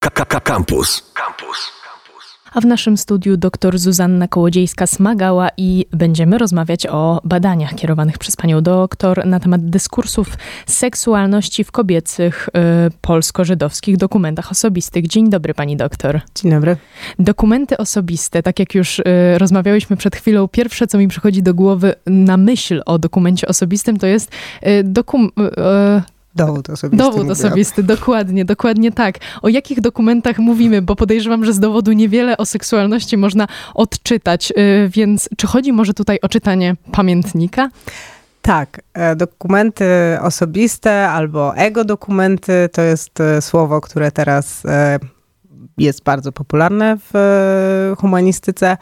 Campus. Campus. A w naszym studiu dr Zuzanna Kołodziejska-Smagała i będziemy rozmawiać o badaniach kierowanych przez panią doktor na temat dyskursów seksualności w kobiecych y, polsko-żydowskich dokumentach osobistych. Dzień dobry pani doktor. Dzień dobry. Dokumenty osobiste, tak jak już y, rozmawiałyśmy przed chwilą, pierwsze co mi przychodzi do głowy na myśl o dokumencie osobistym to jest y, dokum... Dowód osobisty. Dowód osobisty, dokładnie, dokładnie tak. O jakich dokumentach mówimy, bo podejrzewam, że z dowodu niewiele o seksualności można odczytać, y, więc czy chodzi może tutaj o czytanie pamiętnika? Tak, e, dokumenty osobiste albo ego dokumenty to jest e, słowo, które teraz e, jest bardzo popularne w humanistyce.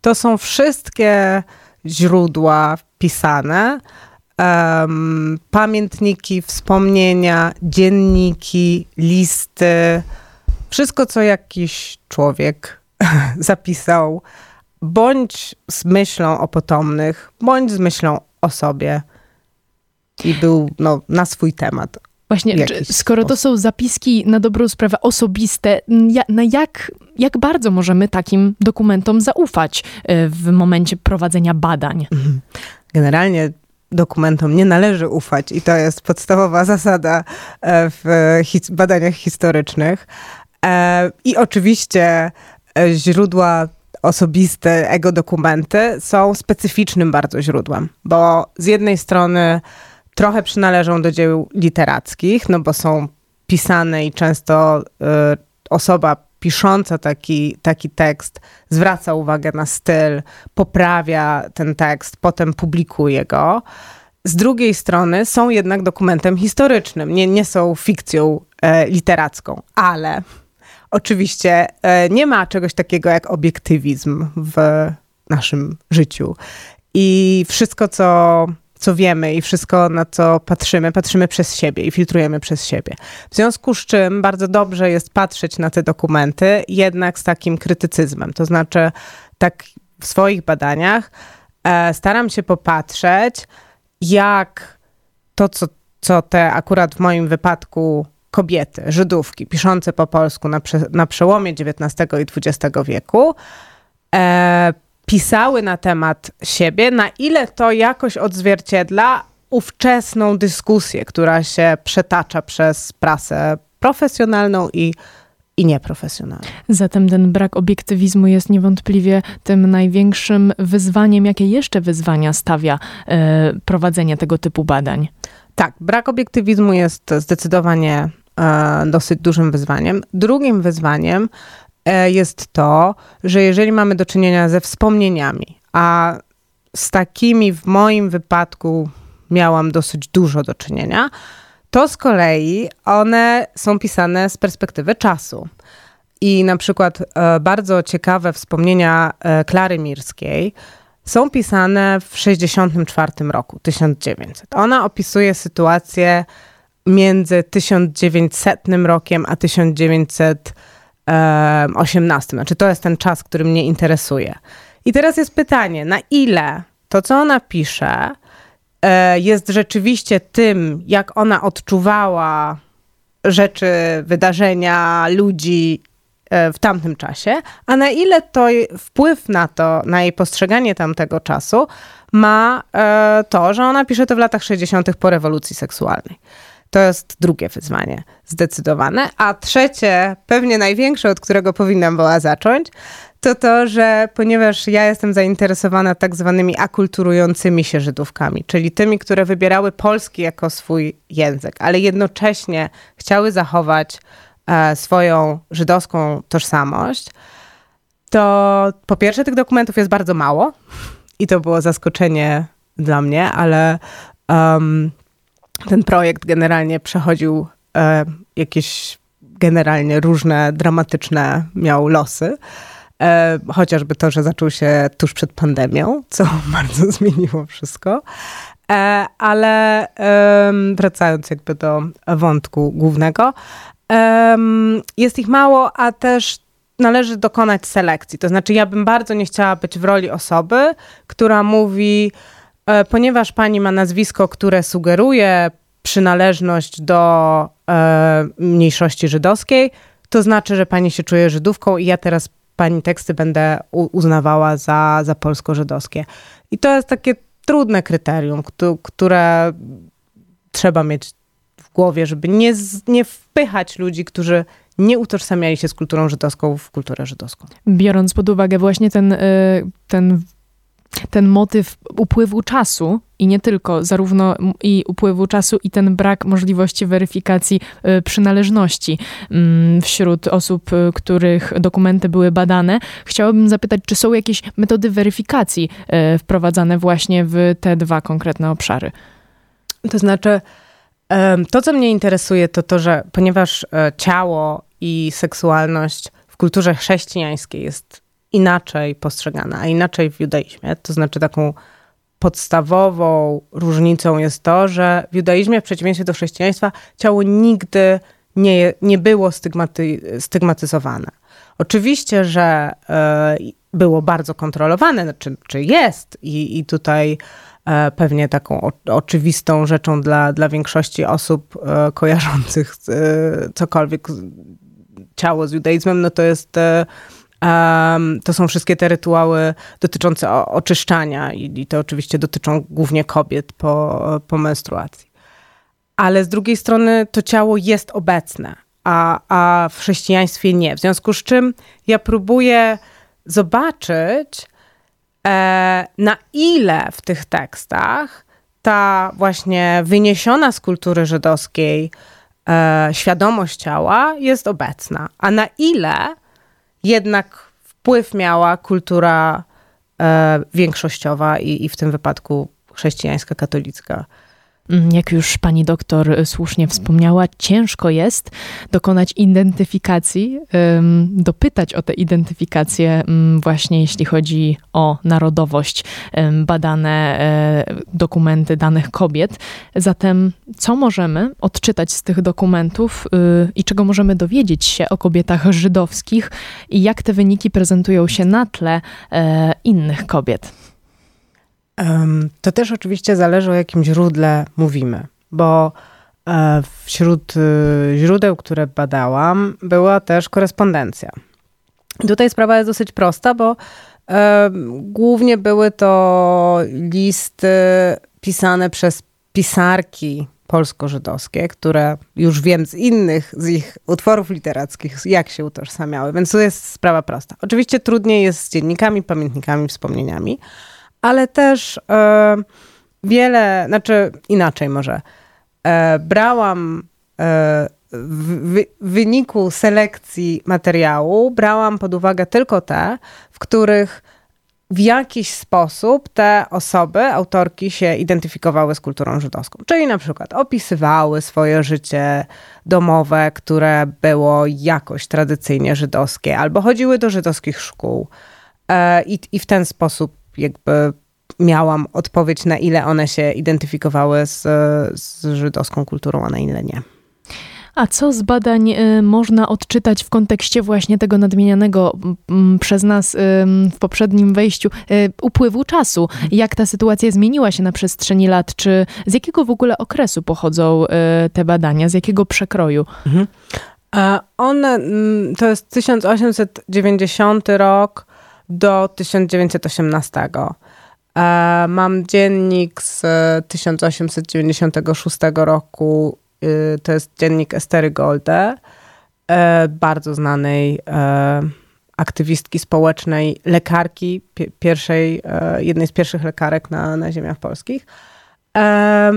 To są wszystkie źródła pisane, um, pamiętniki, wspomnienia, dzienniki, listy, wszystko, co jakiś człowiek zapisał, bądź z myślą o potomnych, bądź z myślą o sobie i był no, na swój temat. Właśnie, skoro sposób. to są zapiski na dobrą sprawę osobiste, na jak, jak bardzo możemy takim dokumentom zaufać e, w momencie prowadzenia badań? Mhm. Generalnie dokumentom nie należy ufać i to jest podstawowa zasada e, w badaniach historycznych. E, I oczywiście e, źródła osobiste, ego dokumenty są specyficznym bardzo źródłem, bo z jednej strony trochę przynależą do dzieł literackich, no bo są pisane i często osoba pisząca taki, taki tekst zwraca uwagę na styl, poprawia ten tekst, potem publikuje go. Z drugiej strony są jednak dokumentem historycznym, nie, nie są fikcją e, literacką, ale oczywiście e, nie ma czegoś takiego jak obiektywizm w naszym życiu. I wszystko, co co wiemy i wszystko, na co patrzymy, patrzymy przez siebie i filtrujemy przez siebie. W związku z czym bardzo dobrze jest patrzeć na te dokumenty, jednak z takim krytycyzmem. To znaczy, tak w swoich badaniach e, staram się popatrzeć, jak to, co, co te akurat w moim wypadku kobiety, Żydówki, piszące po polsku na, prze, na przełomie XIX i XX wieku, e, pisały na temat siebie, na ile to jakoś odzwierciedla ówczesną dyskusję, która się przetacza przez prasę profesjonalną i i nieprofesjonalną. Zatem ten brak obiektywizmu jest niewątpliwie tym największym wyzwaniem, jakie jeszcze wyzwania stawia e, prowadzenie tego typu badań. Tak, brak obiektywizmu jest zdecydowanie e, dosyć dużym wyzwaniem. Drugim wyzwaniem jest to, że jeżeli mamy do czynienia ze wspomnieniami, a z takimi w moim wypadku miałam dosyć dużo do czynienia, to z kolei one są pisane z perspektywy czasu. I na przykład e, bardzo ciekawe wspomnienia e, Klary Mirskiej są pisane w 1964 roku, 1900. Ona opisuje sytuację między 1900 rokiem a 1900 18. Znaczy, to jest ten czas, który mnie interesuje. I teraz jest pytanie, na ile to, co ona pisze, e, jest rzeczywiście tym, jak ona odczuwała rzeczy, wydarzenia, ludzi e, w tamtym czasie, a na ile to wpływ na to, na jej postrzeganie tamtego czasu ma e, to, że ona pisze to w latach 60. po rewolucji seksualnej. To jest drugie wyzwanie, zdecydowane. A trzecie, pewnie największe, od którego powinnam była zacząć, to to, że ponieważ ja jestem zainteresowana tak zwanymi akulturującymi się Żydówkami, czyli tymi, które wybierały polski jako swój język, ale jednocześnie chciały zachować e, swoją żydowską tożsamość, to po pierwsze tych dokumentów jest bardzo mało i to było zaskoczenie dla mnie, ale um, ten projekt generalnie przechodził e, jakieś generalnie różne dramatyczne miał losy. E, chociażby to, że zaczął się tuż przed pandemią, co bardzo zmieniło wszystko. E, ale wracając jakby do wątku głównego, jest ich mało, a też należy dokonać selekcji. To znaczy, ja bym bardzo nie chciała być w roli osoby, która mówi, ponieważ pani ma nazwisko, które sugeruje przynależność do e, mniejszości żydowskiej, to znaczy, że pani się czuje Żydówką i ja teraz pani teksty będę uznawała za, za polsko-żydowskie. I to jest takie trudne kryterium, które trzeba mieć w głowie, żeby nie, nie wpychać ludzi, którzy nie utożsamiali się z kulturą żydowską w kulturę żydowską. Biorąc pod uwagę właśnie ten, y, ten ten motyw upływu czasu i nie tylko, zarówno i upływu czasu i ten brak możliwości weryfikacji y, przynależności mm, wśród osób, y, których dokumenty były badane. Chciałabym zapytać, czy są jakieś metody weryfikacji y, wprowadzane właśnie w te dwa konkretne obszary? To znaczy, to co mnie interesuje, to to, że ponieważ e, ciało i seksualność w kulturze chrześcijańskiej jest inaczej postrzegana, a inaczej w judaizmie. To znaczy taką podstawową różnicą jest to, że w judaizmie w przeciwieństwie do chrześcijaństwa ciało nigdy nie, nie było stygmaty, stygmatyzowane. Oczywiście, że y, było bardzo kontrolowane, czy, czy jest i, i tutaj e, pewnie taką o, oczywistą rzeczą dla, dla większości osób e, kojarzących cokolwiek ciało z judaizmem, no to jest Um, to są wszystkie te rytuały dotyczące o, oczyszczania i, i to oczywiście dotyczą głównie kobiet po, po menstruacji. Ale z drugiej strony to ciało jest obecne, a, a w chrześcijaństwie nie. W związku z czym ja próbuję zobaczyć, e, na ile w tych tekstach ta właśnie wyniesiona z kultury żydowskiej e, świadomość ciała jest obecna, a na ile jednak wpływ miała kultura e, większościowa i, i w tym wypadku chrześcijańska, katolicka. Mm, jak już pani doktor słusznie wspomniała, ciężko jest dokonać identyfikacji, dopytać o tę identyfikację, mm, właśnie jeśli chodzi o narodowość, badane e, dokumenty danych kobiet. Zatem, co możemy odczytać z tych dokumentów y, i czego możemy dowiedzieć się o kobietach żydowskich i jak te wyniki prezentują się na tle e, innych kobiet? To też oczywiście zależy o jakim źródle mówimy, bo e, wśród y, źródeł, które badałam, była też korespondencja. Tutaj sprawa jest dosyć prosta, bo głównie były to listy pisane przez pisarki polsko-żydowskie, które już wiem z innych, z ich utworów literackich, jak się utożsamiały, więc to jest sprawa prosta. Oczywiście trudniej jest z dziennikami, pamiętnikami, wspomnieniami, ale też e, wiele, znaczy inaczej może. E, brałam e, w, w wyniku selekcji materiału, brałam pod uwagę tylko te, w których w jakiś sposób te osoby, autorki się identyfikowały z kulturą żydowską. Czyli na przykład opisywały swoje życie domowe, które było jakoś tradycyjnie żydowskie, albo chodziły do żydowskich szkół. E, I, i w ten sposób jakby miałam odpowiedź, na ile one się identyfikowały z, z żydowską kulturą, a na ile nie. A co z badań y, można odczytać w kontekście właśnie tego nadmienianego przez nas w poprzednim wejściu y, upływu czasu? Mhm. Jak ta sytuacja zmieniła się na przestrzeni lat? Czy z jakiego w ogóle okresu pochodzą y, te badania? Z jakiego przekroju? Mhm. One, to jest 1890 rok do 1918. E, mam dziennik z 1896 roku. Y, to jest dziennik Estery Golde, e, bardzo znanej e, aktywistki społecznej, lekarki, pierwszej, jednej z pierwszych lekarek na, na ziemiach polskich.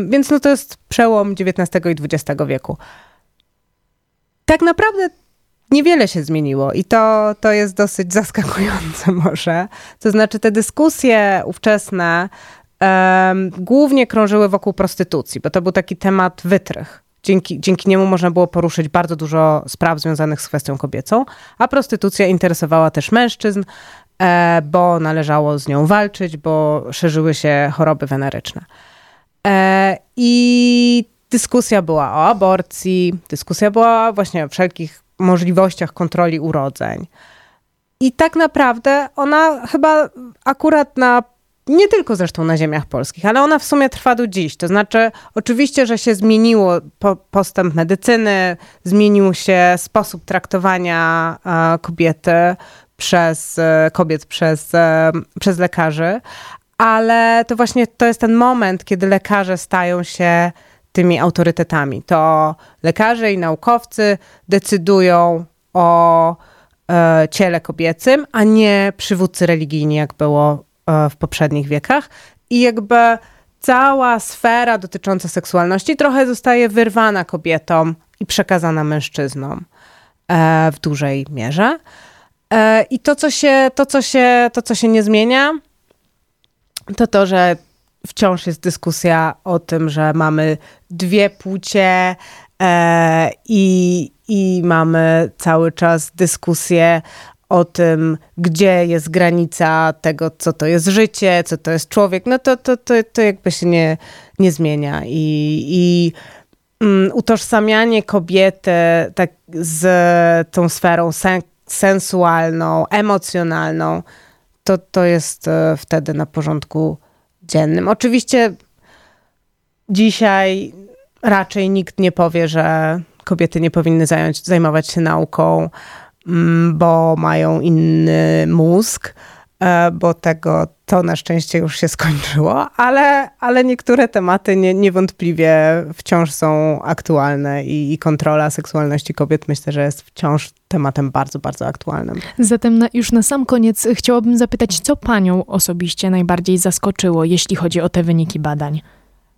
Więc no to jest przełom XIX i XX wieku. Tak naprawdę niewiele się zmieniło i to, to jest dosyć zaskakujące może. To znaczy te dyskusje ówczesne um, głównie krążyły wokół prostytucji, bo to był taki temat wytrych. Dzięki, dzięki niemu można było poruszyć bardzo dużo spraw związanych z kwestią kobiecą, a prostytucja interesowała też mężczyzn, e, bo należało z nią walczyć, bo szerzyły się choroby weneryczne. E, I dyskusja była o aborcji, dyskusja była właśnie o wszelkich możliwościach kontroli urodzeń. I tak naprawdę ona chyba akurat na nie tylko zresztą na ziemiach polskich, ale ona w sumie trwa do dziś. To znaczy, oczywiście, że się zmieniło po, postęp medycyny, zmienił się sposób traktowania e, kobiety przez e, kobiet przez, e, przez lekarzy, ale to właśnie to jest ten moment, kiedy lekarze stają się tymi autorytetami. To lekarze i naukowcy decydują o e, ciele kobiecym, a nie przywódcy religijni, jak było e, w poprzednich wiekach. I jakby cała sfera dotycząca seksualności trochę zostaje wyrwana kobietom i przekazana mężczyznom e, w dużej mierze. E, I to co, się, to, co się, to, co się nie zmienia, to to, że wciąż jest dyskusja o tym, że mamy dwie płcie e, i, i mamy cały czas dyskusję o tym, gdzie jest granica tego, co to jest życie, co to jest człowiek, no to, to, to, to jakby się nie, nie zmienia. I, i um, utożsamianie kobiety tak z tą sferą sen, sensualną, emocjonalną, to, to jest e, wtedy na porządku dziennym. Oczywiście dzisiaj raczej nikt nie powie, że kobiety nie powinny zająć, zajmować się nauką, mm, bo mają inny mózg, bo tego to na szczęście już się skończyło, ale, ale niektóre tematy nie, niewątpliwie wciąż są aktualne i, i, kontrola seksualności kobiet myślę, że jest wciąż tematem bardzo, bardzo aktualnym. Zatem na, już na sam koniec chciałabym zapytać, co panią osobiście najbardziej zaskoczyło, jeśli chodzi o te wyniki badań?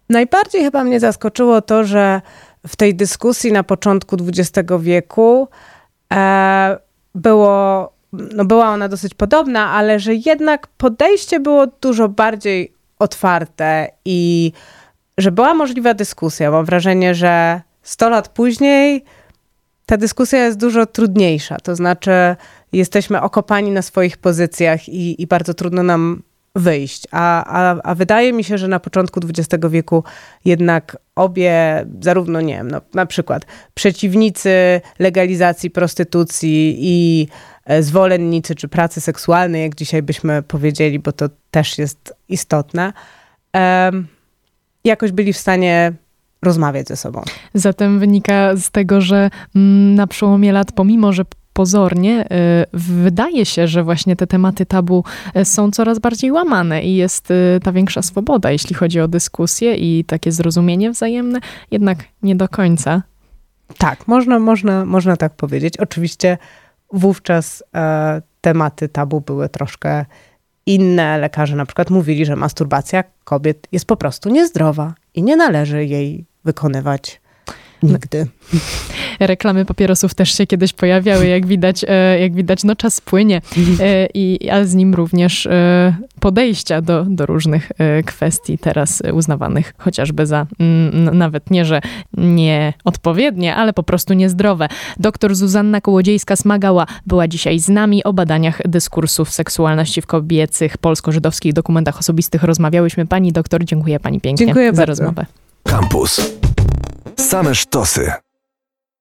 Najbardziej chyba mnie zaskoczyło to, że w tej dyskusji na początku XX wieku e, było, no była ona dosyć podobna, ale że jednak podejście było dużo bardziej otwarte i że była możliwa dyskusja. Mam wrażenie, że 100 lat później ta dyskusja jest dużo trudniejsza. To znaczy, jesteśmy okopani na swoich pozycjach i, i bardzo trudno nam wyjść. A, a, a wydaje mi się, że na początku XX wieku jednak obie, zarówno nie wiem, no, na przykład przeciwnicy legalizacji prostytucji i e, zwolennicy czy pracy seksualnej, jak dzisiaj byśmy powiedzieli, bo to też jest istotne, um, jakoś byli w stanie rozmawiać ze sobą. Zatem wynika z tego, że mm, na przełomie lat, pomimo że pozornie y, wydaje się, że właśnie te tematy tabu y, są coraz bardziej łamane i jest y, ta większa swoboda, jeśli chodzi o dyskusję i takie zrozumienie wzajemne, jednak nie do końca. Tak, można, można, można tak powiedzieć. Oczywiście wówczas e, tematy tabu były troszkę inne. Lekarze na przykład mówili, że masturbacja kobiet jest po prostu niezdrowa i nie należy jej wykonywać Nigdy. Reklamy papierosów też się kiedyś pojawiały, jak widać, e, jak widać no czas płynie, e, i, a z nim również e, podejścia do, do różnych kwestii teraz uznawanych chociażby za mm, nawet nie, że nieodpowiednie, ale po prostu niezdrowe. Doktor Zuzanna Kołodziejska-Smagała była dzisiaj z nami o badaniach dyskursów seksualności w kobiecych polsko-żydowskich dokumentach osobistych. Rozmawiałyśmy. Pani doktor, dziękuję pani pięknie dziękuję za bardzo. rozmowę. Campus. Same sztosy.